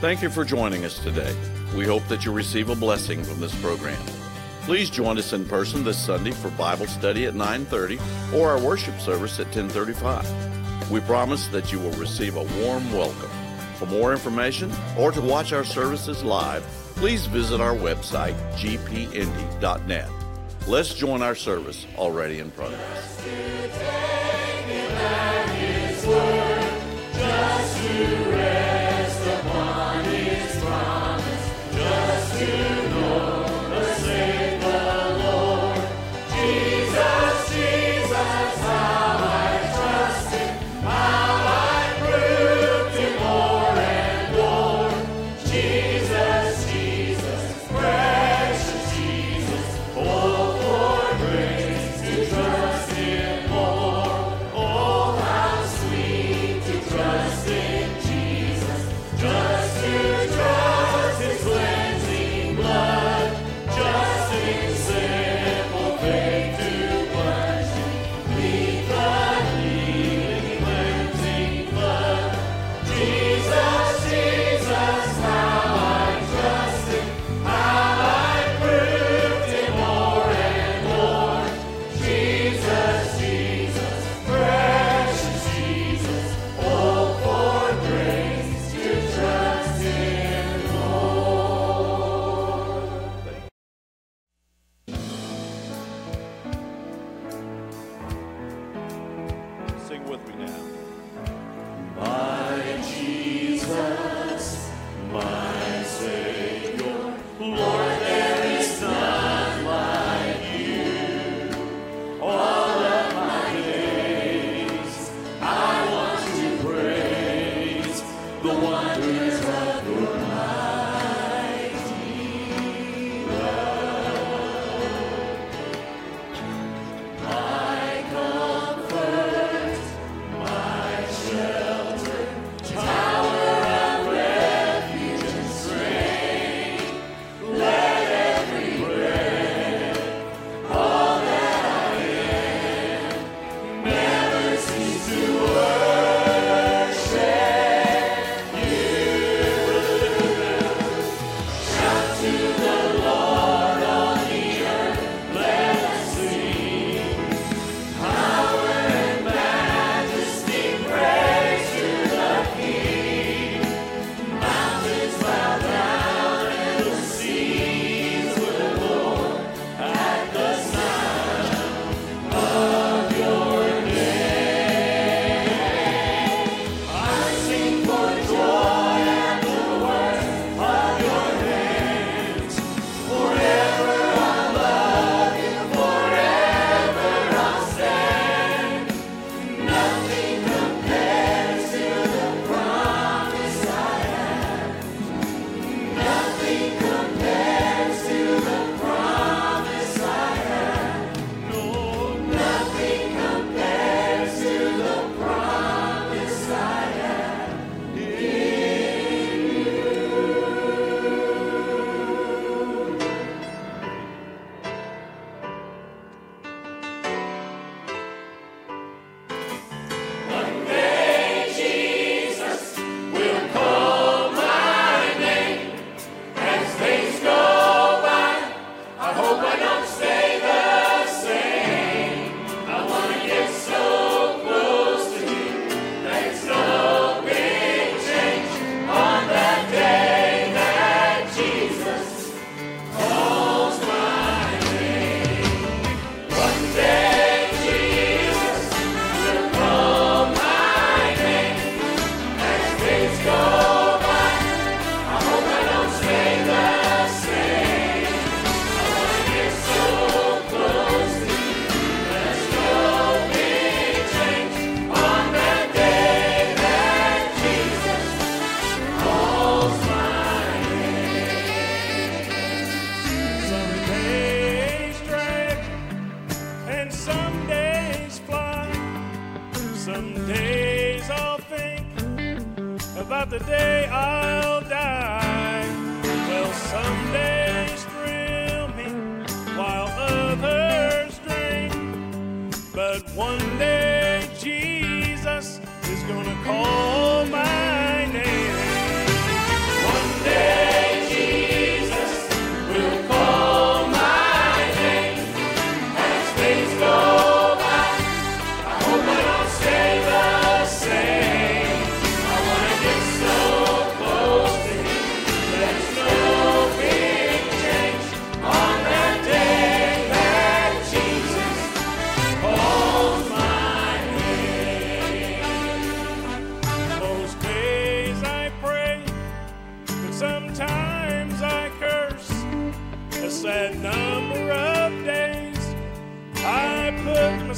Thank you for joining us today. We hope that you receive a blessing from this program. Please join us in person this Sunday for Bible study at 9:30 or our worship service at 10:35. We promise that you will receive a warm welcome. For more information or to watch our services live, please visit our website gpindy.net. Let's join our service already in progress.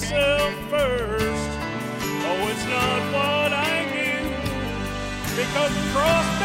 Myself first. Oh, it's not what I do, because the cross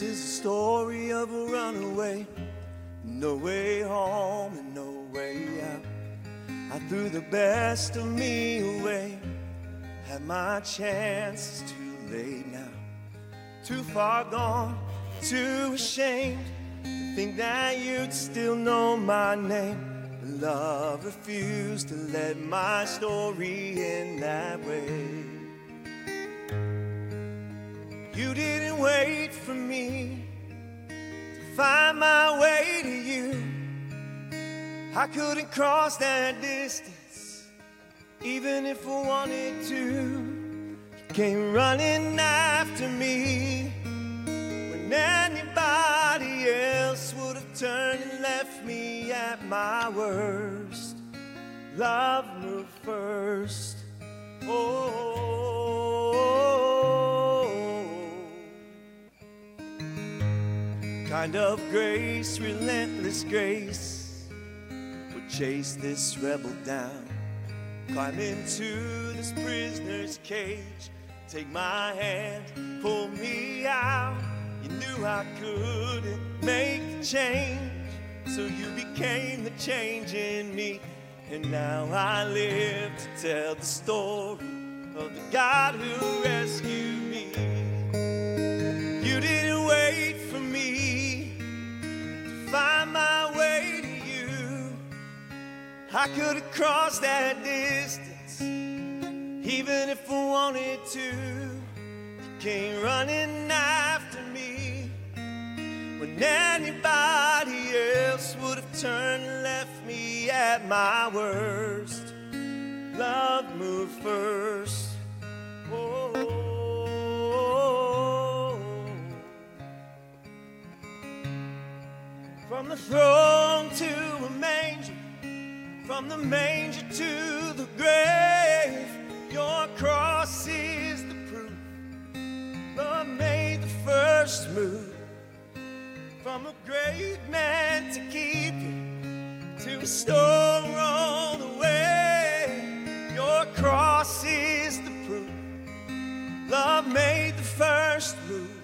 This is the story of a runaway, no way home and no way out. I threw the best of me away, had my chance, it's too late now. Too far gone, too ashamed to think that you'd still know my name. Love refused to let my story end that way. You didn't wait for me to find my way to you. I couldn't cross that distance, even if I wanted to. You came running after me when anybody else would have turned and left me at my worst. Love moved first. Oh. Kind of grace, relentless grace, would chase this rebel down. Climb into this prisoner's cage, take my hand, pull me out. You knew I couldn't make the change, so you became the change in me. And now I live to tell the story of the God who rescued me. Find my way to you. I could have crossed that distance, even if I wanted to. You came running after me when anybody else would have turned and left me at my worst. Love moved first. The throne to a manger, from the manger to the grave, your cross is the proof. Love made the first move from a great man to keep you to restore all the way. Your cross is the proof. Love made the first move.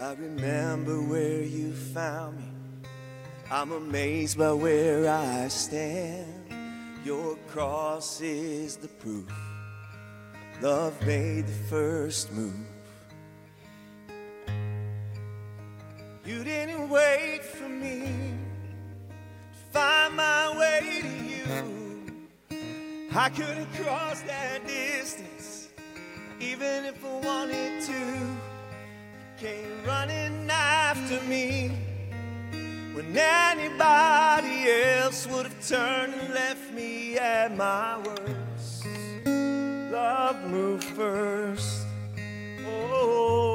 I remember where you found me. I'm amazed by where I stand. Your cross is the proof. Love made the first move. You didn't wait for me to find my way to you. I couldn't cross that distance, even if I wanted to. You came running after me when anybody else would have turned and left me at my worst. Love moved first. Oh.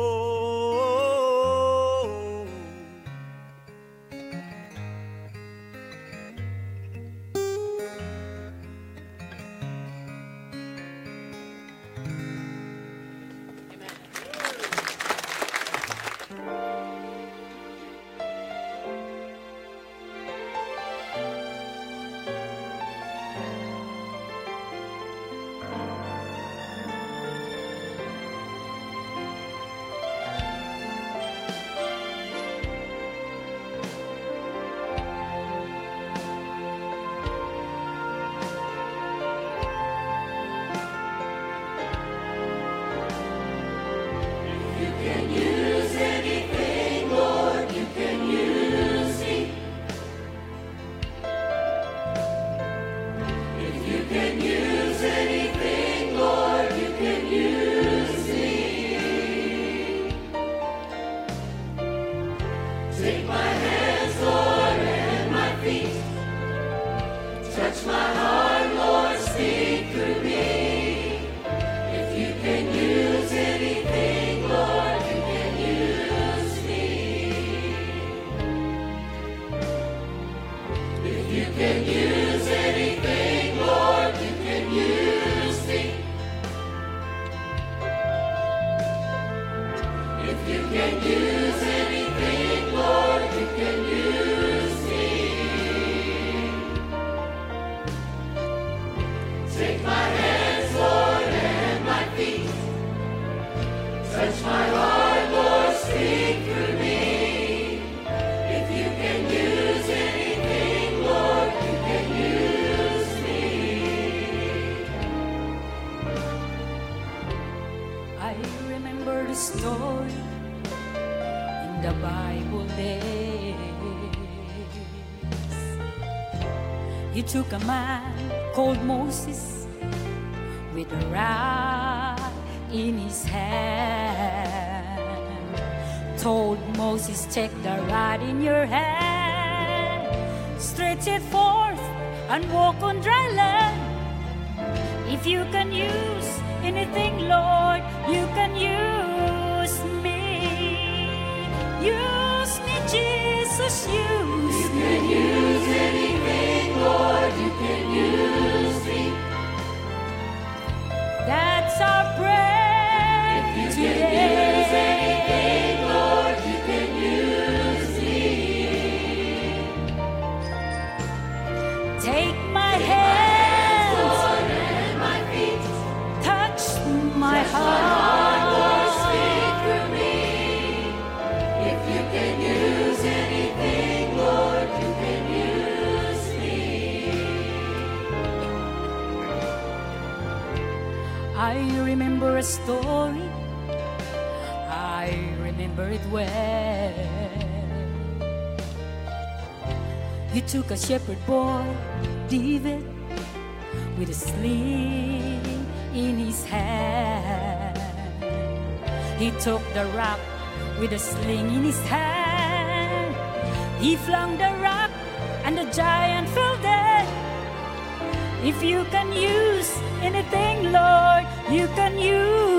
took a man called Moses with a rod in his hand. Told Moses, Take the rod in your hand, stretch it forth and walk on dry land. If you can use anything, Lord, you can use me. Use me, Jesus, use you me. Can use. our prayer today. a story. I remember it well. You took a shepherd boy, David, with a sling in his hand. He took the rock with a sling in his hand. He flung the rock, and the giant fell dead. If you can use anything, Lord, you can use.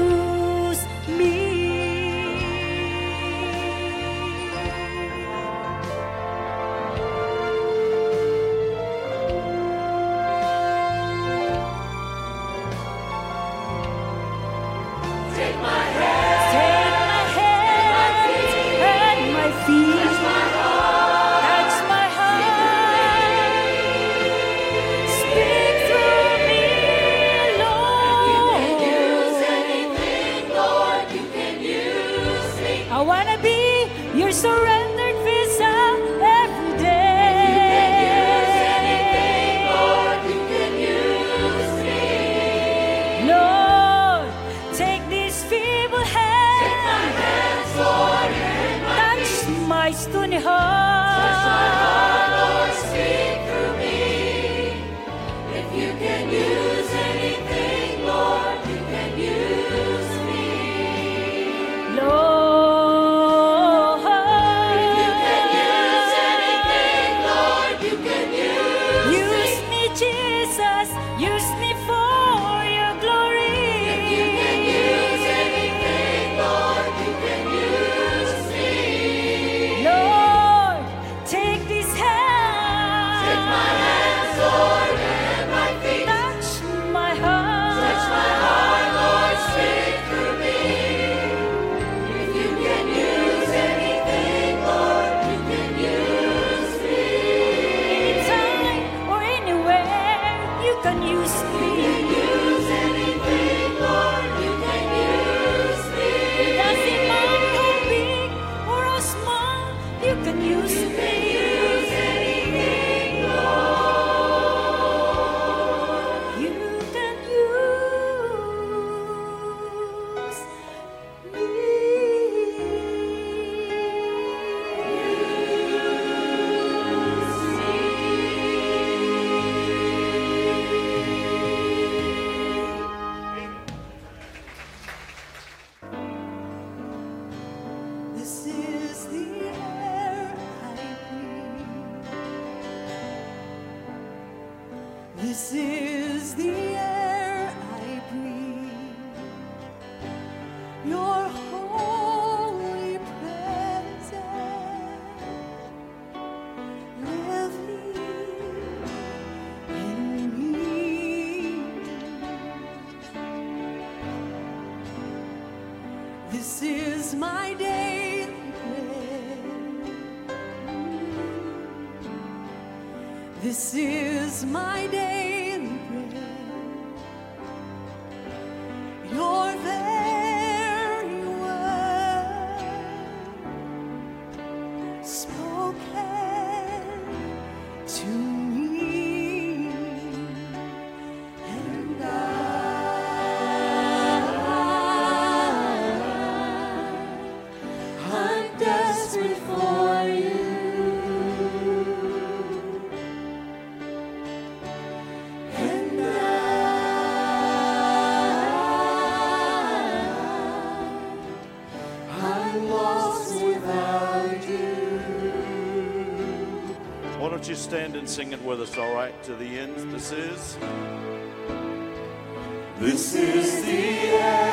You stand and sing it with us, all right, to the end? This is. This is the air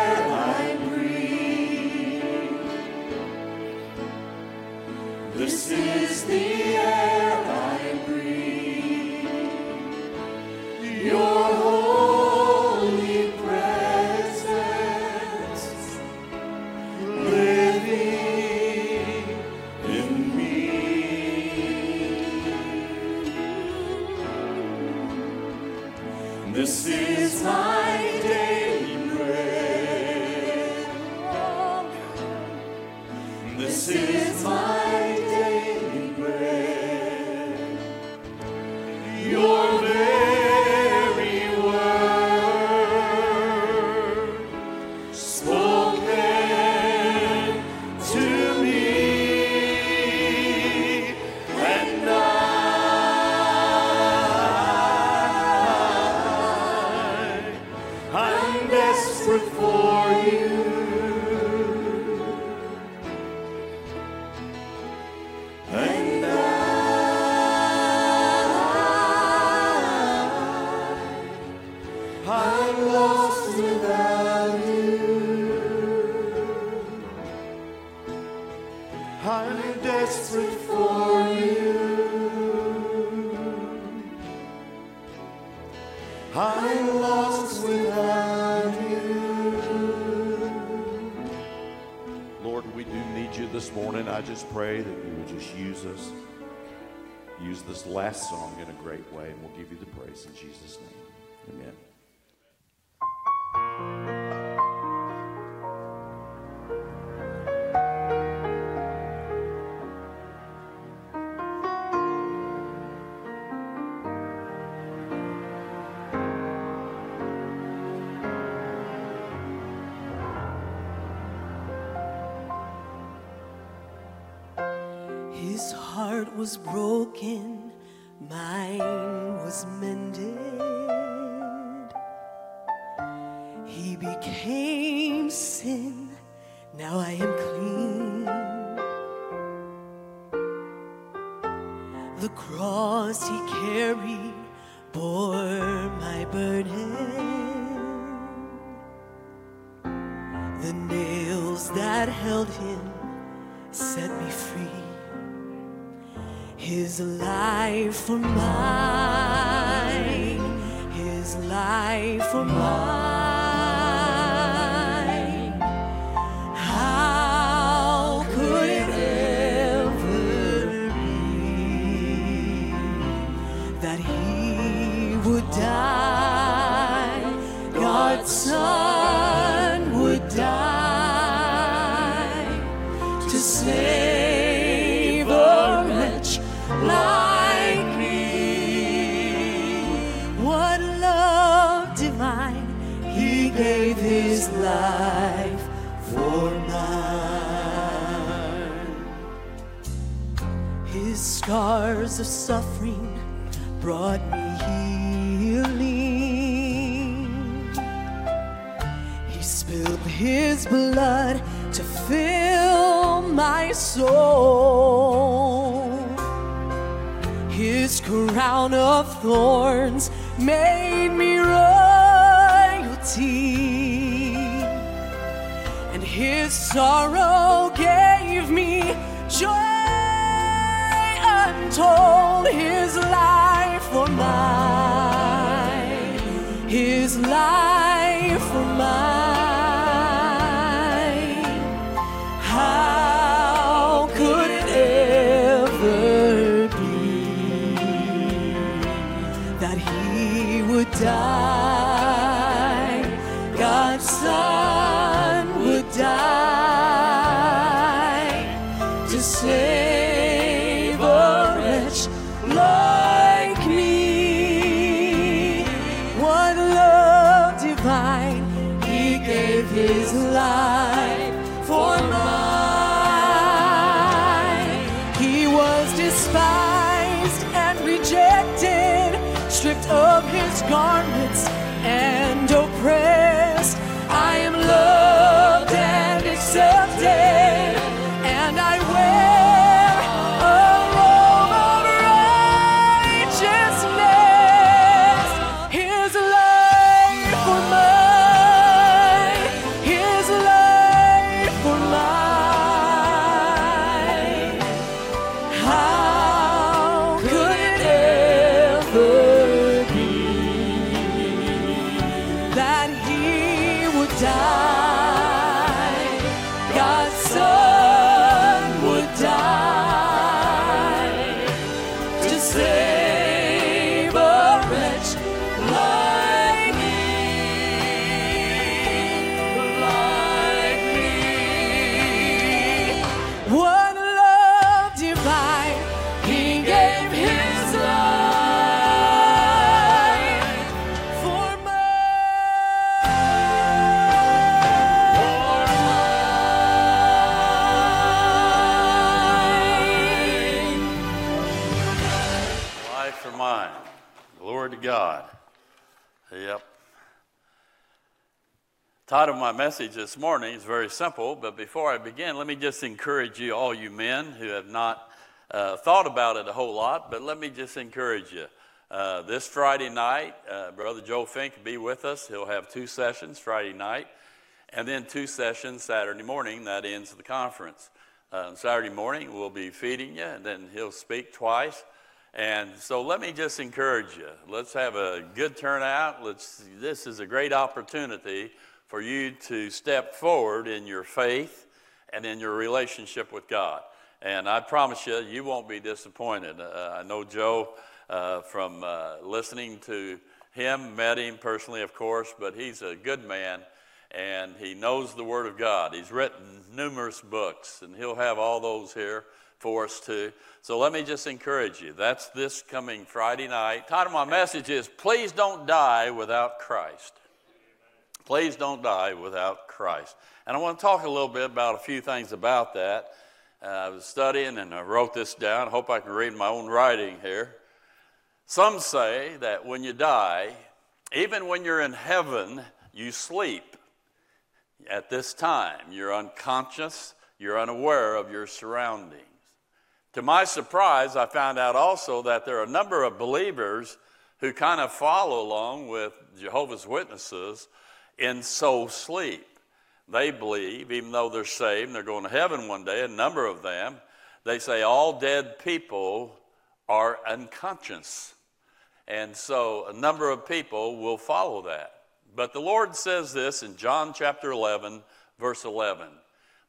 pray that you would just use us. Use this last song in a great way, and we'll give you the praise in Jesus' name. His heart was broken, mine was mended. He became sin, now I am clean. The cross he carried bore my burden. The nails that held him His life for mine, His life for mine. Soul. His crown of thorns made me royalty, and his sorrow gave me joy untold. His life for mine, Title of my message this morning is very simple, but before I begin, let me just encourage you, all you men who have not uh, thought about it a whole lot, but let me just encourage you. Uh, this Friday night, uh, Brother Joe Fink will be with us. He'll have two sessions Friday night, and then two sessions Saturday morning. That ends the conference. Uh, Saturday morning, we'll be feeding you, and then he'll speak twice. And so let me just encourage you. Let's have a good turnout. Let's, this is a great opportunity for you to step forward in your faith and in your relationship with God. And I promise you, you won't be disappointed. Uh, I know Joe uh, from uh, listening to him, met him personally, of course, but he's a good man and he knows the Word of God. He's written numerous books, and he'll have all those here for us too. So let me just encourage you. That's this coming Friday night. Title of my message is Please Don't Die Without Christ. Please don't die without Christ. And I want to talk a little bit about a few things about that. Uh, I was studying and I wrote this down. I hope I can read my own writing here. Some say that when you die, even when you're in heaven, you sleep. At this time, you're unconscious, you're unaware of your surroundings. To my surprise, I found out also that there are a number of believers who kind of follow along with Jehovah's Witnesses in soul sleep. They believe, even though they're saved and they're going to heaven one day, a number of them, they say all dead people are unconscious. And so a number of people will follow that. But the Lord says this in John chapter 11, verse 11.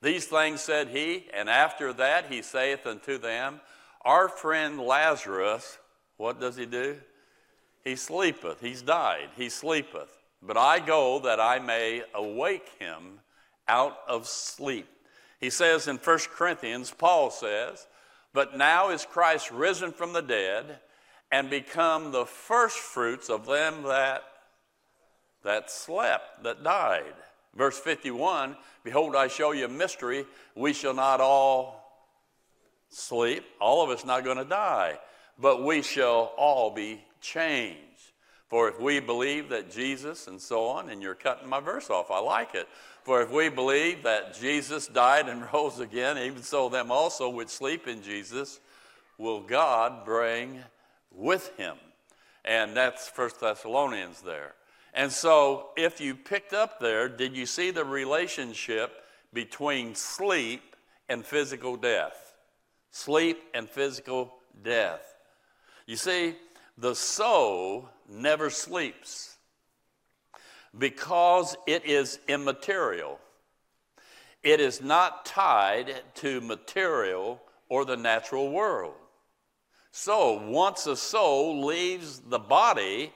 These things said he, and after that he saith unto them, Our friend Lazarus, what does he do? He sleepeth, he's died, he sleepeth. But I go that I may awake him out of sleep. He says in 1 Corinthians, Paul says, But now is Christ risen from the dead and become the first fruits of them that that slept, that died. Verse 51 Behold, I show you a mystery. We shall not all sleep. All of us not going to die, but we shall all be changed. For if we believe that Jesus, and so on, and you're cutting my verse off, I like it. For if we believe that Jesus died and rose again, even so them also which sleep in Jesus will God bring with him. And that's First Thessalonians there. And so, if you picked up there, did you see the relationship between sleep and physical death? Sleep and physical death. You see, the soul never sleeps because it is immaterial. It is not tied to material or the natural world. So, once a soul leaves the body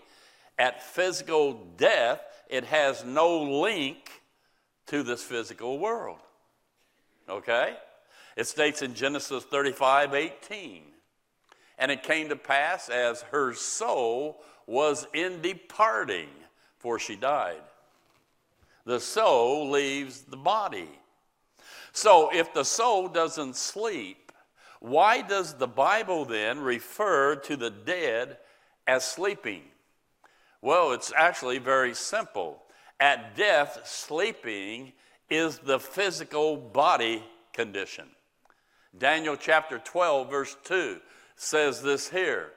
at physical death, it has no link to this physical world. Okay? It states in Genesis 35 18, and it came to pass as her soul was in departing, for she died. The soul leaves the body. So if the soul doesn't sleep, why does the Bible then refer to the dead as sleeping? Well, it's actually very simple. At death, sleeping is the physical body condition. Daniel chapter 12, verse 2 says this here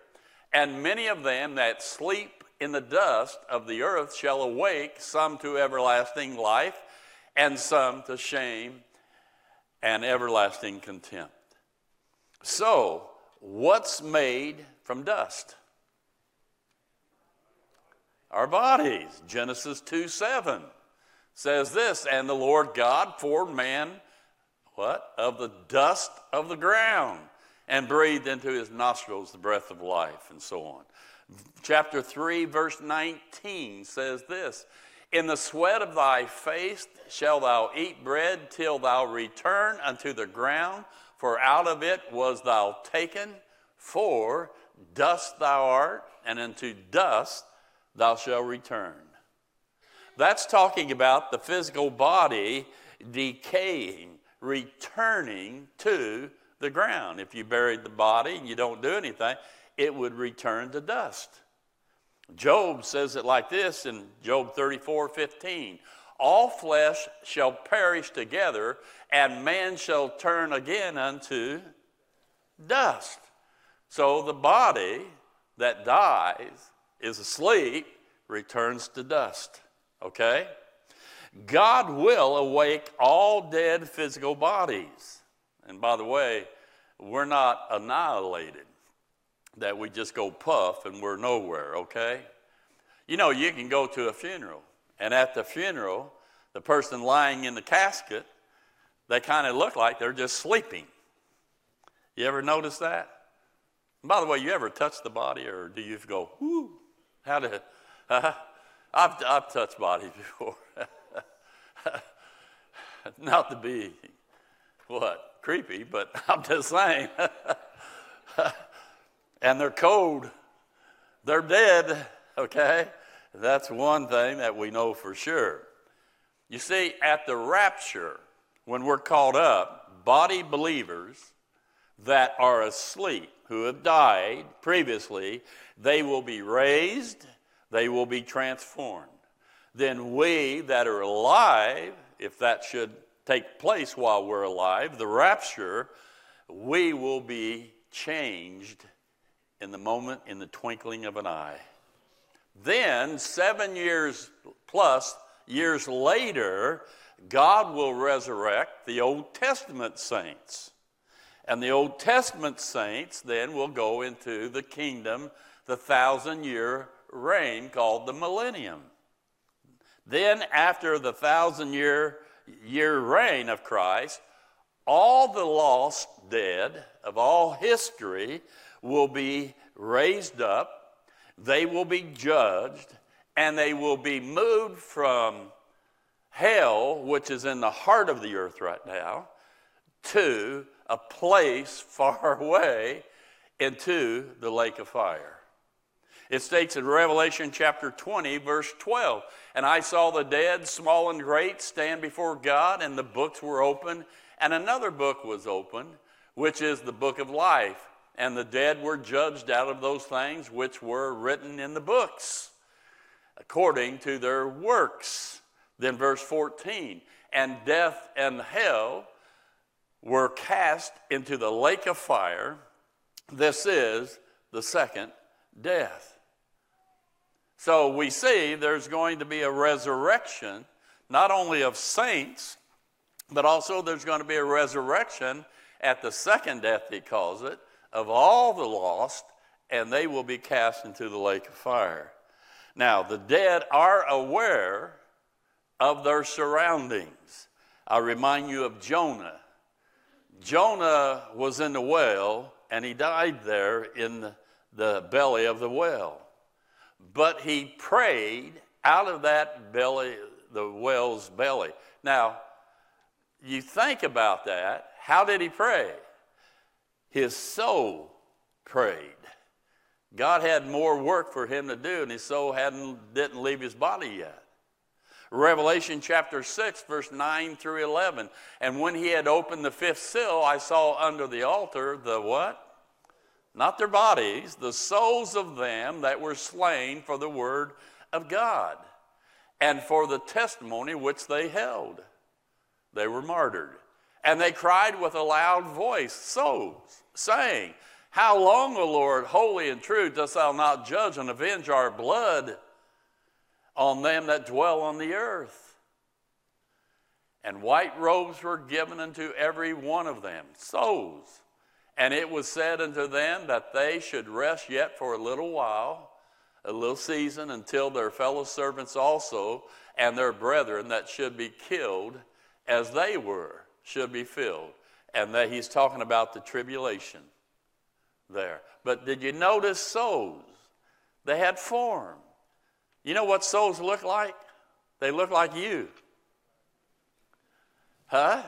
And many of them that sleep in the dust of the earth shall awake, some to everlasting life, and some to shame and everlasting contempt. So, what's made from dust? Our bodies. Genesis 2 7 says this, and the Lord God formed man, what? Of the dust of the ground, and breathed into his nostrils the breath of life, and so on. Chapter 3, verse 19 says this in the sweat of thy face shalt thou eat bread till thou return unto the ground, for out of it was thou taken, for dust thou art, and unto dust thou shalt return. That's talking about the physical body decaying, returning to the ground. If you buried the body and you don't do anything, it would return to dust. Job says it like this in Job 34 15. All flesh shall perish together, and man shall turn again unto dust. So the body that dies, is asleep, returns to dust. Okay? God will awake all dead physical bodies. And by the way, we're not annihilated that we just go puff and we're nowhere, okay? You know, you can go to a funeral, and at the funeral, the person lying in the casket, they kind of look like they're just sleeping. You ever notice that? And by the way, you ever touch the body, or do you go, whoo? How did, uh, I've, I've touched bodies before. Not to be, what, creepy, but I'm just saying. and they're cold. They're dead, okay? That's one thing that we know for sure. You see, at the rapture, when we're called up, body believers that are asleep, who have died previously, they will be raised, they will be transformed. Then we that are alive, if that should take place while we're alive, the rapture, we will be changed in the moment, in the twinkling of an eye. Then, seven years plus years later, God will resurrect the Old Testament saints. And the Old Testament saints then will go into the kingdom, the thousand year reign called the millennium. Then, after the thousand year, year reign of Christ, all the lost dead of all history will be raised up, they will be judged, and they will be moved from hell, which is in the heart of the earth right now, to a place far away into the lake of fire. It states in Revelation chapter 20, verse 12, and I saw the dead, small and great, stand before God, and the books were opened, and another book was opened, which is the book of life and the dead were judged out of those things which were written in the books according to their works. Then, verse 14, and death and hell were cast into the lake of fire. This is the second death. So we see there's going to be a resurrection, not only of saints, but also there's going to be a resurrection at the second death, he calls it, of all the lost, and they will be cast into the lake of fire. Now, the dead are aware of their surroundings. I remind you of Jonah. Jonah was in the whale and he died there in the belly of the whale. But he prayed out of that belly, the well's belly. Now, you think about that. How did he pray? His soul prayed. God had more work for him to do, and his soul hadn't, didn't leave his body yet. Revelation chapter 6, verse 9 through 11. And when he had opened the fifth seal, I saw under the altar the what? Not their bodies, the souls of them that were slain for the word of God and for the testimony which they held. They were martyred. And they cried with a loud voice, souls, saying, How long, O Lord, holy and true, dost thou not judge and avenge our blood? on them that dwell on the earth. And white robes were given unto every one of them, souls. And it was said unto them that they should rest yet for a little while, a little season, until their fellow servants also and their brethren that should be killed as they were should be filled. And that he's talking about the tribulation there. But did you notice souls? They had form. You know what souls look like? They look like you. Huh?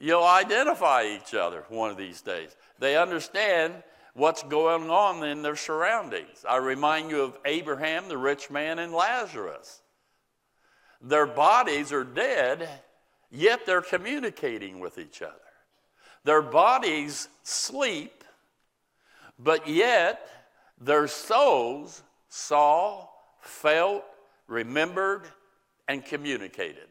You'll identify each other one of these days. They understand what's going on in their surroundings. I remind you of Abraham, the rich man, and Lazarus. Their bodies are dead, yet they're communicating with each other. Their bodies sleep, but yet their souls saw, felt, remembered, and communicated.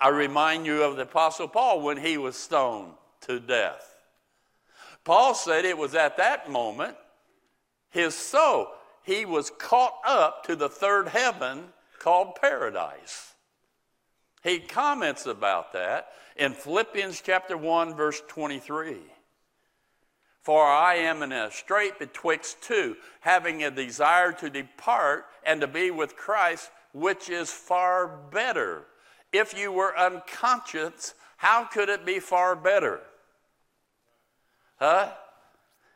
I remind you of the Apostle Paul when he was stoned to death. Paul said it was at that moment his soul, he was caught up to the third heaven called paradise. He comments about that in Philippians chapter 1, verse 23. For I am in a strait betwixt two, having a desire to depart and to be with Christ, which is far better. If you were unconscious, how could it be far better? Huh?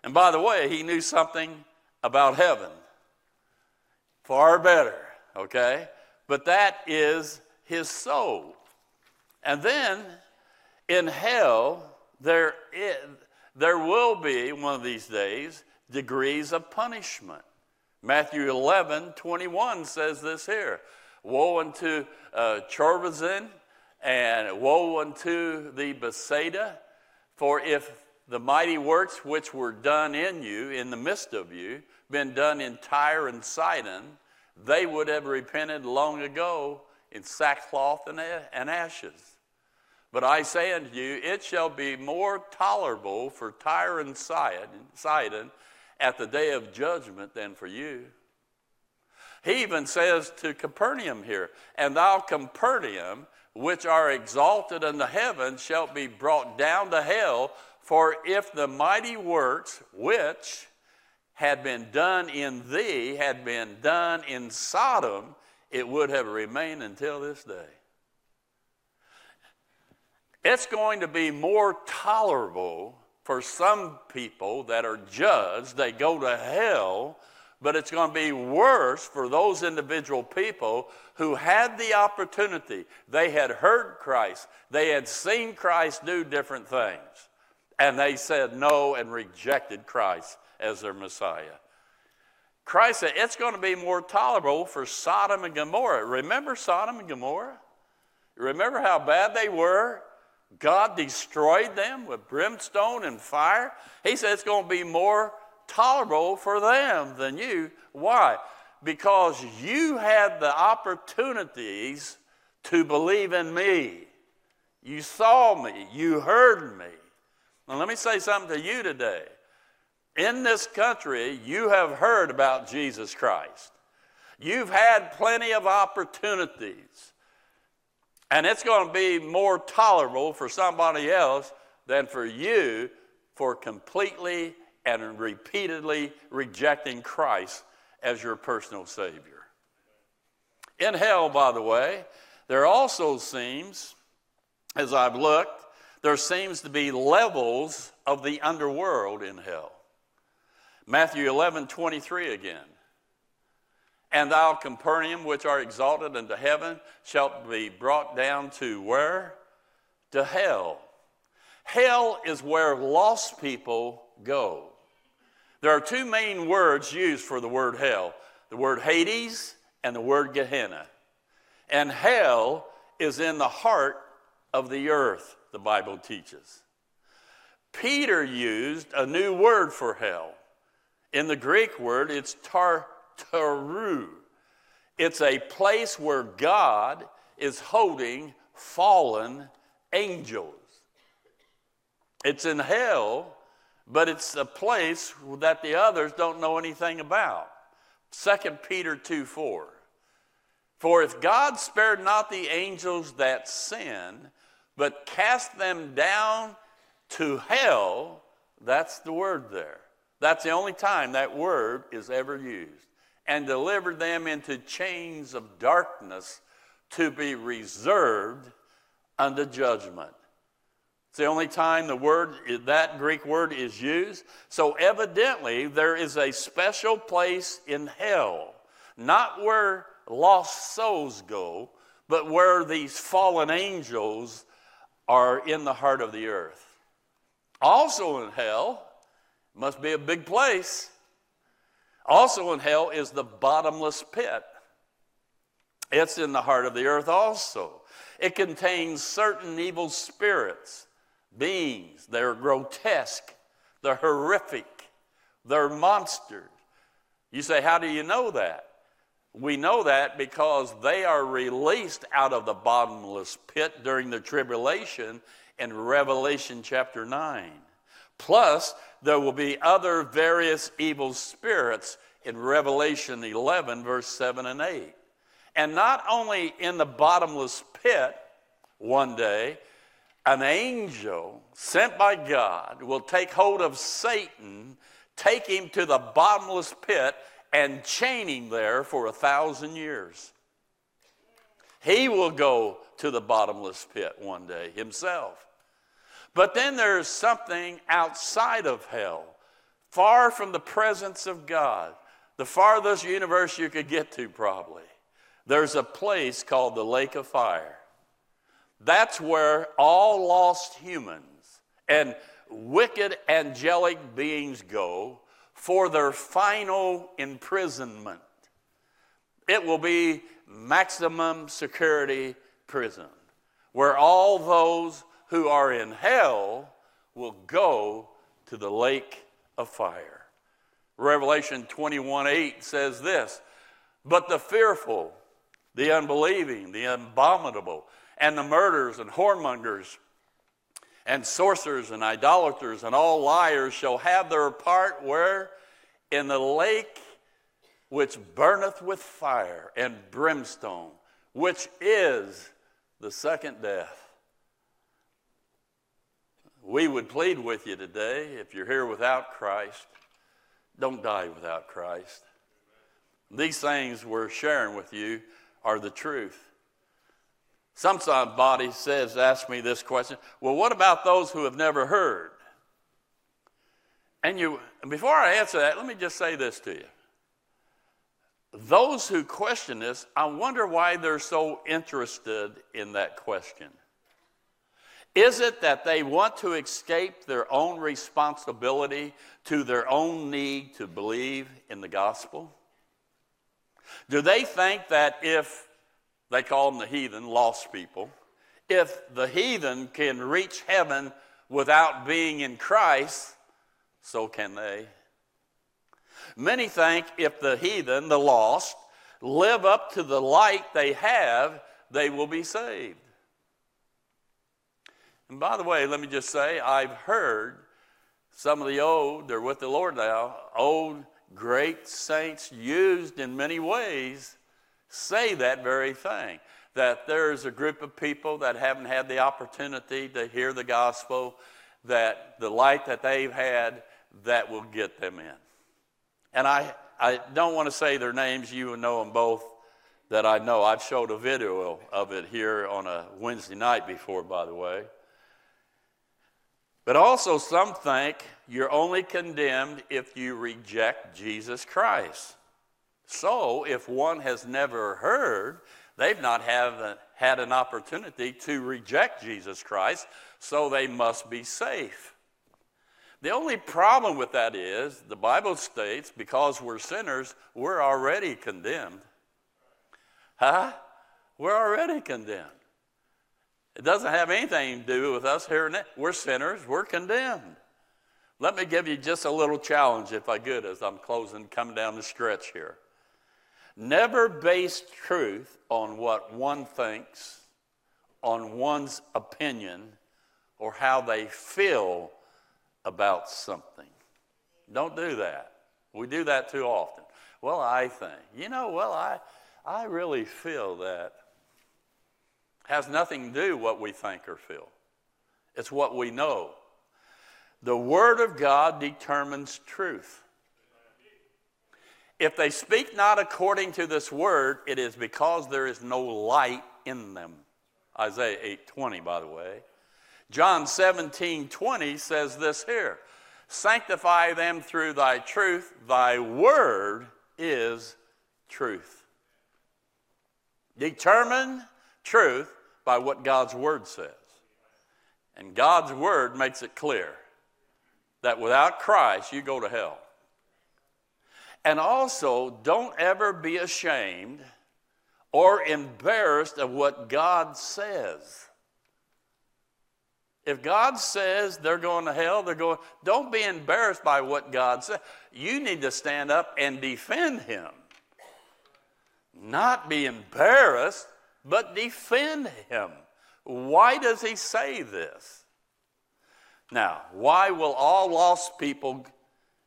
And by the way, he knew something about heaven. Far better, okay? But that is his soul. And then in hell, there is, there will be, one of these days, degrees of punishment. Matthew 11, 21 says this here Woe unto uh, Chorazin and woe unto the Bethsaida, for if the mighty works which were done in you, in the midst of you, been done in Tyre and Sidon, they would have repented long ago in sackcloth and, and ashes. But I say unto you, it shall be more tolerable for Tyre and Sidon at the day of judgment than for you. He even says to Capernaum here, And thou, Capernaum, which are exalted in the heavens, shalt be brought down to hell. For if the mighty works which had been done in thee had been done in Sodom, it would have remained until this day. It's going to be more tolerable for some people that are judged, they go to hell, but it's going to be worse for those individual people who had the opportunity. They had heard Christ, they had seen Christ do different things, and they said no and rejected Christ as their Messiah. Christ said it's going to be more tolerable for Sodom and Gomorrah. Remember Sodom and Gomorrah? Remember how bad they were? God destroyed them with brimstone and fire. He said it's going to be more tolerable for them than you. Why? Because you had the opportunities to believe in me. You saw me, you heard me. Now, let me say something to you today. In this country, you have heard about Jesus Christ. You've had plenty of opportunities. And it's going to be more tolerable for somebody else than for you for completely and repeatedly rejecting Christ as your personal Savior. In hell, by the way, there also seems, as I've looked, there seems to be levels of the underworld in hell. Matthew 11, 23 again. And thou, Capernaum, which are exalted unto heaven, shalt be brought down to where? To hell. Hell is where lost people go. There are two main words used for the word hell the word Hades and the word Gehenna. And hell is in the heart of the earth, the Bible teaches. Peter used a new word for hell. In the Greek word, it's tartaroo. It's a place where God is holding fallen angels. It's in hell, but it's a place that the others don't know anything about. 2 Peter 2 4. For if God spared not the angels that sin, but cast them down to hell, that's the word there. That's the only time that word is ever used. And delivered them into chains of darkness to be reserved unto judgment. It's the only time the word, that Greek word is used. So evidently, there is a special place in hell, not where lost souls go, but where these fallen angels are in the heart of the earth. Also in hell, must be a big place. Also in hell is the bottomless pit. It's in the heart of the earth also. It contains certain evil spirits beings. They're grotesque, they're horrific, they're monsters. You say, How do you know that? We know that because they are released out of the bottomless pit during the tribulation in Revelation chapter 9. Plus, there will be other various evil spirits in Revelation 11, verse 7 and 8. And not only in the bottomless pit one day, an angel sent by God will take hold of Satan, take him to the bottomless pit, and chain him there for a thousand years. He will go to the bottomless pit one day himself. But then there's something outside of hell, far from the presence of God, the farthest universe you could get to, probably. There's a place called the lake of fire. That's where all lost humans and wicked angelic beings go for their final imprisonment. It will be maximum security prison, where all those who are in hell will go to the lake of fire. Revelation 21 8 says this But the fearful, the unbelieving, the abominable, and the murderers and whoremongers and sorcerers and idolaters and all liars shall have their part where? In the lake which burneth with fire and brimstone, which is the second death. We would plead with you today if you're here without Christ, don't die without Christ. These things we're sharing with you are the truth. Somebody says, ask me this question. Well, what about those who have never heard? And you, before I answer that, let me just say this to you. Those who question this, I wonder why they're so interested in that question. Is it that they want to escape their own responsibility to their own need to believe in the gospel? Do they think that if they call them the heathen, lost people. If the heathen can reach heaven without being in Christ, so can they. Many think if the heathen, the lost, live up to the light they have, they will be saved. And by the way, let me just say, I've heard some of the old, they're with the Lord now, old great saints used in many ways say that very thing that there's a group of people that haven't had the opportunity to hear the gospel, that the light that they've had, that will get them in. And I, I don't want to say their names, you know them both that I know. I've showed a video of it here on a Wednesday night before, by the way. But also, some think you're only condemned if you reject Jesus Christ. So, if one has never heard, they've not have, uh, had an opportunity to reject Jesus Christ, so they must be safe. The only problem with that is the Bible states because we're sinners, we're already condemned. Huh? We're already condemned. It doesn't have anything to do with us here and. We're sinners, we're condemned. Let me give you just a little challenge, if I could, as I'm closing, coming down the stretch here. Never base truth on what one thinks, on one's opinion, or how they feel about something. Don't do that. We do that too often. Well, I think. You know, well, I, I really feel that has nothing to do with what we think or feel. It's what we know. The Word of God determines truth. If they speak not according to this word, it is because there is no light in them. Isaiah 8:20, by the way. John 17:20 says this here Sanctify them through thy truth, thy word is truth. Determine truth by what God's word says. And God's word makes it clear that without Christ, you go to hell. And also, don't ever be ashamed or embarrassed of what God says. If God says they're going to hell, they're going, don't be embarrassed by what God says. You need to stand up and defend him. Not be embarrassed, but defend him. Why does he say this? Now, why will all lost people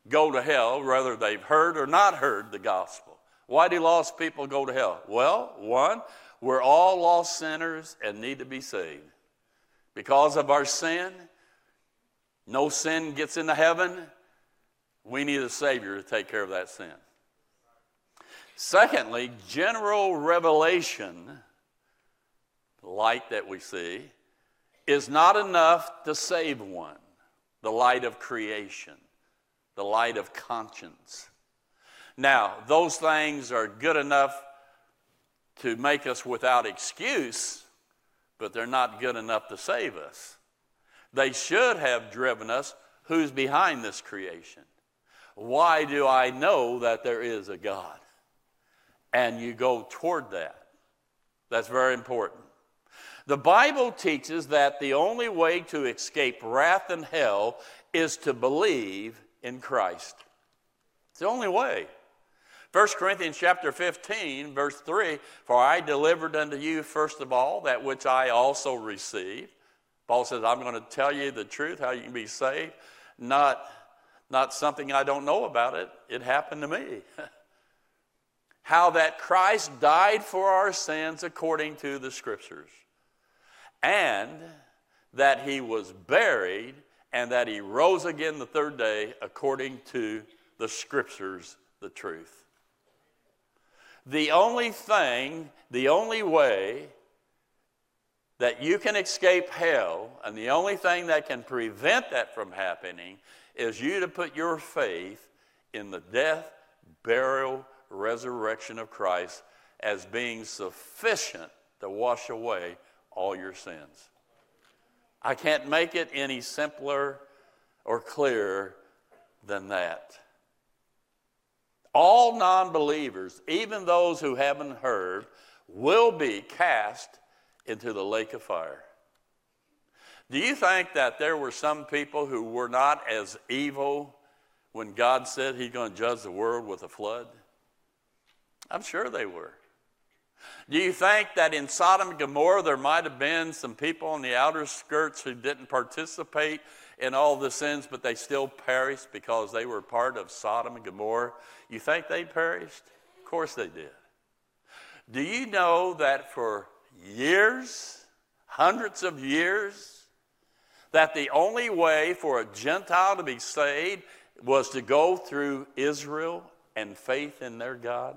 go to hell, whether they've heard or not heard the gospel? Why do lost people go to hell? Well, one, we're all lost sinners and need to be saved. Because of our sin, no sin gets into heaven. We need a Savior to take care of that sin. Secondly, general revelation light that we see, is not enough to save one. The light of creation, the light of conscience. Now, those things are good enough to make us without excuse, but they're not good enough to save us. They should have driven us who's behind this creation? Why do I know that there is a God? And you go toward that. That's very important. The Bible teaches that the only way to escape wrath and hell is to believe in Christ. It's the only way. 1 Corinthians chapter 15, verse 3 For I delivered unto you, first of all, that which I also received. Paul says, I'm going to tell you the truth, how you can be saved, not, not something I don't know about it. It happened to me. how that Christ died for our sins according to the Scriptures and that he was buried and that he rose again the third day according to the scriptures, the truth. The only thing, the only way that you can escape hell, and the only thing that can prevent that from happening, is you to put your faith in the death, burial, resurrection of Christ as being sufficient to wash away all your sins. I can't make it any simpler or clearer than that. All non believers, even those who haven't heard, will be cast into the lake of fire. Do you think that there were some people who were not as evil when God said He's going to judge the world with a flood? I'm sure they were. Do you think that in Sodom and Gomorrah there might have been some people on the outer skirts who didn't participate in all the sins, but they still perished because they were part of Sodom and Gomorrah? You think they perished? Of course they did. Do you know that for years, hundreds of years, that the only way for a Gentile to be saved was to go through Israel and faith in their God?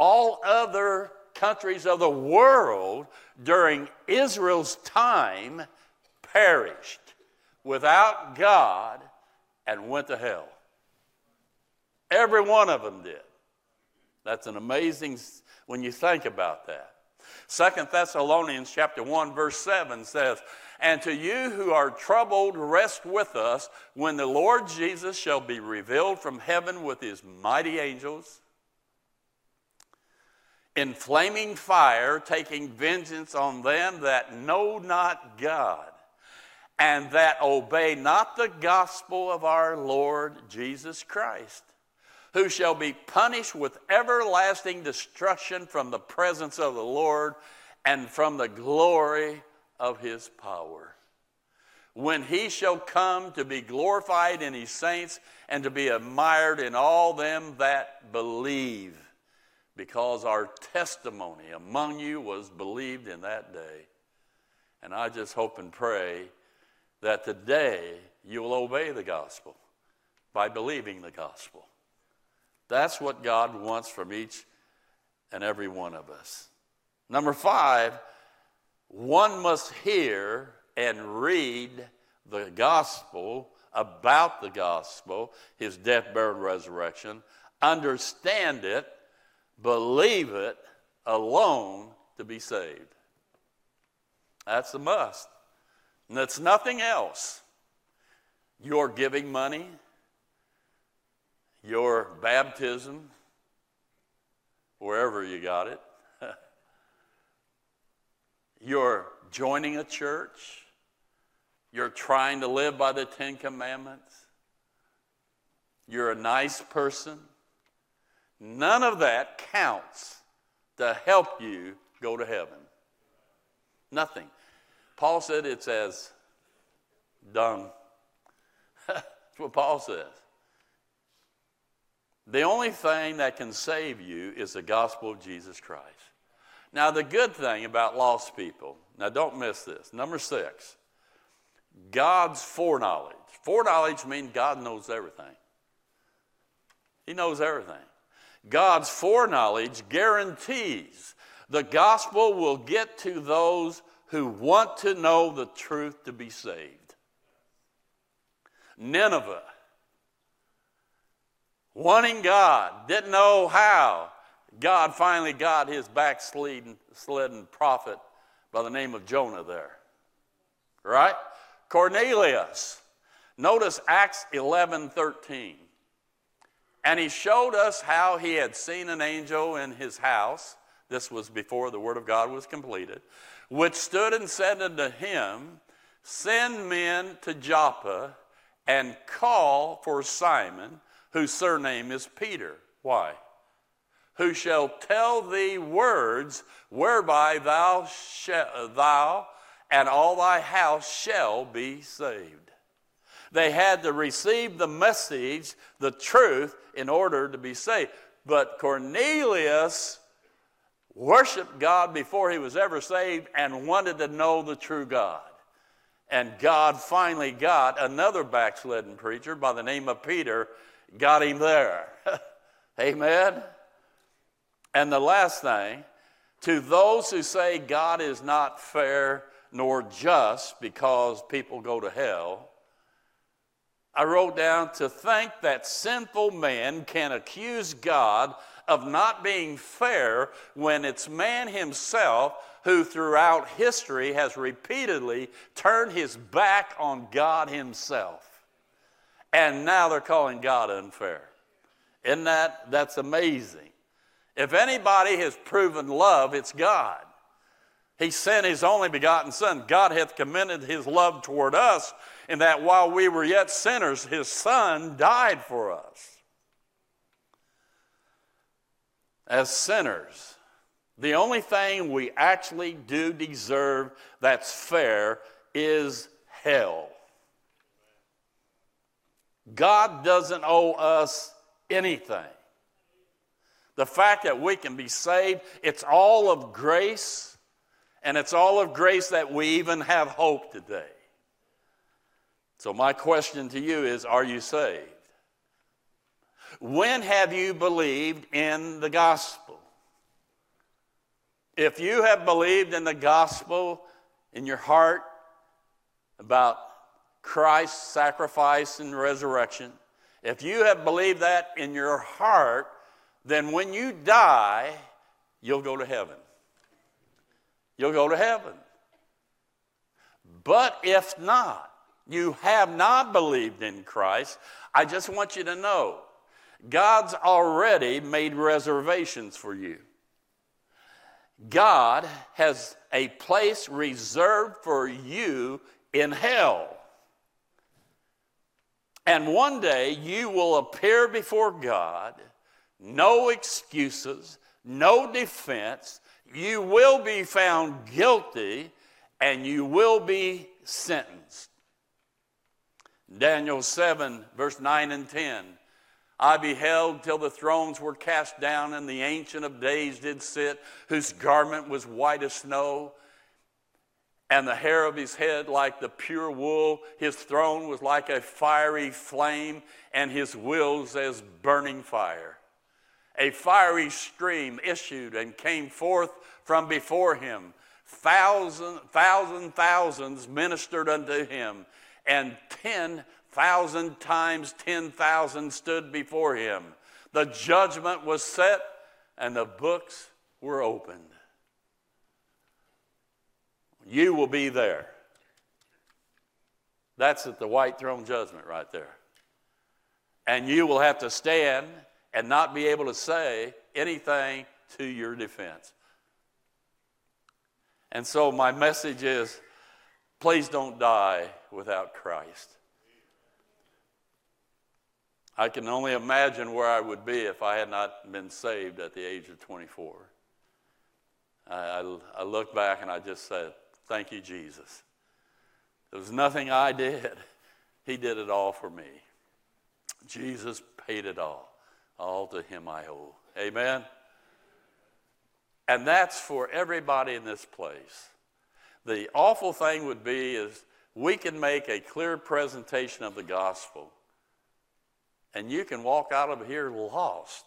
All other countries of the world during Israel's time perished without God and went to hell. Every one of them did. That's an amazing when you think about that. Second Thessalonians chapter 1 verse 7 says, "And to you who are troubled rest with us when the Lord Jesus shall be revealed from heaven with his mighty angels in flaming fire, taking vengeance on them that know not God and that obey not the gospel of our Lord Jesus Christ, who shall be punished with everlasting destruction from the presence of the Lord and from the glory of his power. When he shall come to be glorified in his saints and to be admired in all them that believe because our testimony among you was believed in that day. And I just hope and pray that today you will obey the gospel by believing the gospel. That's what God wants from each and every one of us. Number five, one must hear and read the gospel about the gospel, his death, burial, resurrection, understand it, believe it alone to be saved. That's a must. And that's nothing else. Your giving money, your baptism, wherever you got it, you're joining a church, you're trying to live by the Ten Commandments, you're a nice person, None of that counts to help you go to heaven. Nothing. Paul said it's as dung. That's what Paul says. The only thing that can save you is the gospel of Jesus Christ. Now, the good thing about lost people, now don't miss this. Number six, God's foreknowledge. Foreknowledge means God knows everything, He knows everything. God's foreknowledge guarantees the gospel will get to those who want to know the truth to be saved. Nineveh, wanting God, didn't know how. God finally got his backslidden prophet by the name of Jonah there. Right? Cornelius. Notice Acts 11 13. And he showed us how he had seen an angel in his house. This was before the word of God was completed, which stood and said unto him, Send men to Joppa and call for Simon, whose surname is Peter. Why? Who shall tell thee words whereby thou, sh- thou and all thy house shall be saved. They had to receive the message, the truth, in order to be saved. But Cornelius worshiped God before he was ever saved and wanted to know the true God. And God finally got another backslidden preacher by the name of Peter, got him there. Amen. And the last thing, to those who say God is not fair nor just because people go to hell, I wrote down to think that sinful man can accuse God of not being fair when it's man himself who throughout history has repeatedly turned his back on God himself. And now they're calling God unfair. Isn't that that's amazing? If anybody has proven love, it's God. He sent his only begotten Son. God hath commended his love toward us, in that while we were yet sinners, his Son died for us. As sinners, The only thing we actually do deserve that's fair is hell. God doesn't owe us anything. The fact that we can be saved, it's all of grace, and it's all of grace that we even have hope today. So, my question to you is Are you saved? When have you believed in the gospel? If you have believed in the gospel in your heart about Christ's sacrifice and resurrection, if you have believed that in your heart, then when you die, you'll go to heaven. You'll go to heaven. But if not, you have not believed in Christ, I just want you to know God's already made reservations for you. God has a place reserved for you in hell. And one day you will appear before God, no excuses, no defense. You will be found guilty and you will be sentenced. Daniel 7, verse 9 and 10. I beheld till the thrones were cast down, and the Ancient of Days did sit, whose garment was white as snow, and the hair of his head like the pure wool. His throne was like a fiery flame, and his wheels as burning fire. A fiery stream issued and came forth from before him. Thousand, thousand, thousands ministered unto him, and ten thousand times 10,000 stood before him. The judgment was set and the books were opened. You will be there. That's at the white throne judgment right there. And you will have to stand and not be able to say anything to your defense. And so, my message is please don't die without Christ. I can only imagine where I would be if I had not been saved at the age of 24. I, I, I look back and I just said, Thank you, Jesus. There was nothing I did, He did it all for me. Jesus paid it all. All to Him I owe. Amen? And that's for everybody in this place. The awful thing would be is we can make a clear presentation of the gospel and you can walk out of here lost.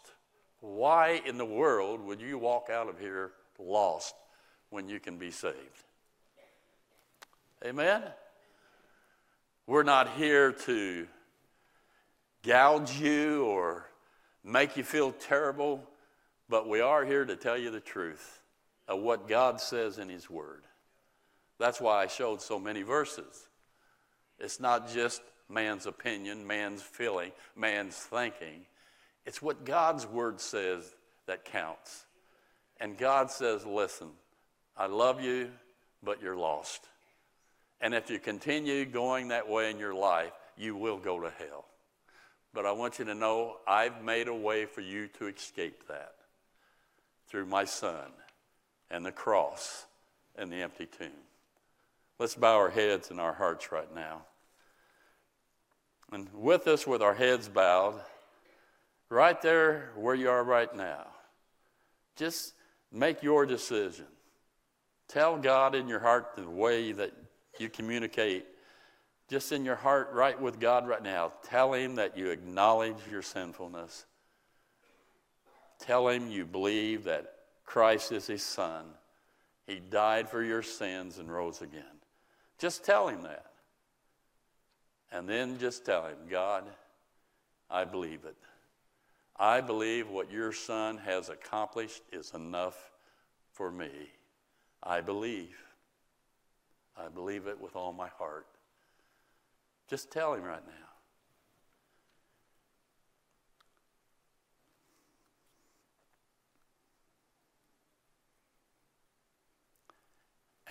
Why in the world would you walk out of here lost when you can be saved? Amen? We're not here to gouge you or make you feel terrible, but we are here to tell you the truth of what God says in His Word. That's why I showed so many verses. It's not just man's opinion, man's feeling, man's thinking. It's what God's word says that counts. And God says, listen, I love you, but you're lost. And if you continue going that way in your life, you will go to hell. But I want you to know I've made a way for you to escape that through my son and the cross and the empty tomb. Let's bow our heads and our hearts right now. And with us, with our heads bowed, right there where you are right now, just make your decision. Tell God in your heart the way that you communicate, just in your heart, right with God right now. Tell Him that you acknowledge your sinfulness. Tell Him you believe that Christ is His Son. He died for your sins and rose again. Just tell Him that. And then just tell him, God, I believe it. I believe what your son has accomplished is enough for me. I believe. I believe it with all my heart. Just tell him right now.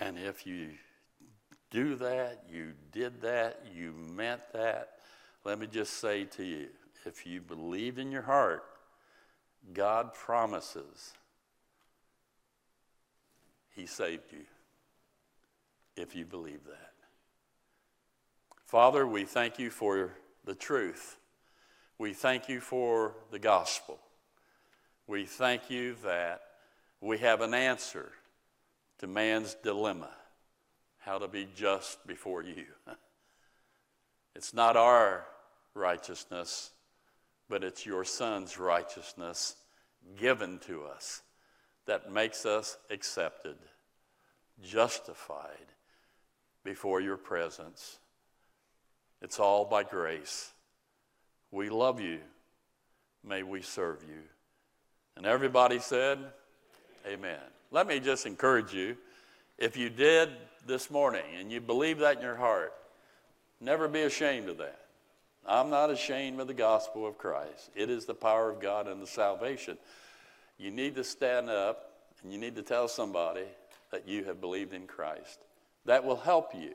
And if you do that, you did that, you meant that. Let me just say to you if you believe in your heart, God promises He saved you if you believe that. Father, we thank you for the truth. We thank you for the gospel. We thank you that we have an answer to man's dilemma how to be just before you. It's not our righteousness, but it's your Son's righteousness given to us that makes us accepted, justified before your presence. It's all by grace. We love you. May we serve you. And everybody said, Amen. Let me just encourage you if you did this morning and you believe that in your heart, never be ashamed of that. I'm not ashamed of the gospel of Christ. It is the power of God and the salvation. You need to stand up and you need to tell somebody that you have believed in Christ. That will help you.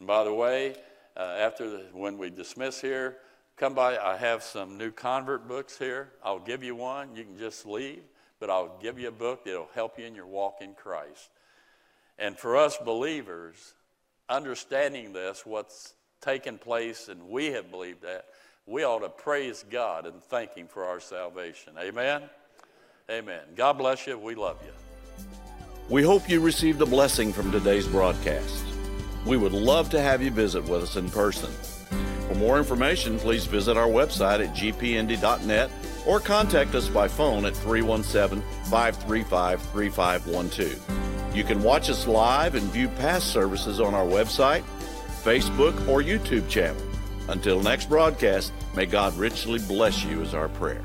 And by the way, uh, after the, when we dismiss here, come by. I have some new convert books here. I'll give you one. You can just leave, but I'll give you a book that'll help you in your walk in Christ. And for us believers, understanding this, what's taken place, and we have believed that, we ought to praise God and thank Him for our salvation. Amen? Amen. God bless you. We love you. We hope you received a blessing from today's broadcast. We would love to have you visit with us in person. For more information, please visit our website at gpnd.net or contact us by phone at 317 535 3512. You can watch us live and view past services on our website, Facebook, or YouTube channel. Until next broadcast, may God richly bless you, is our prayer.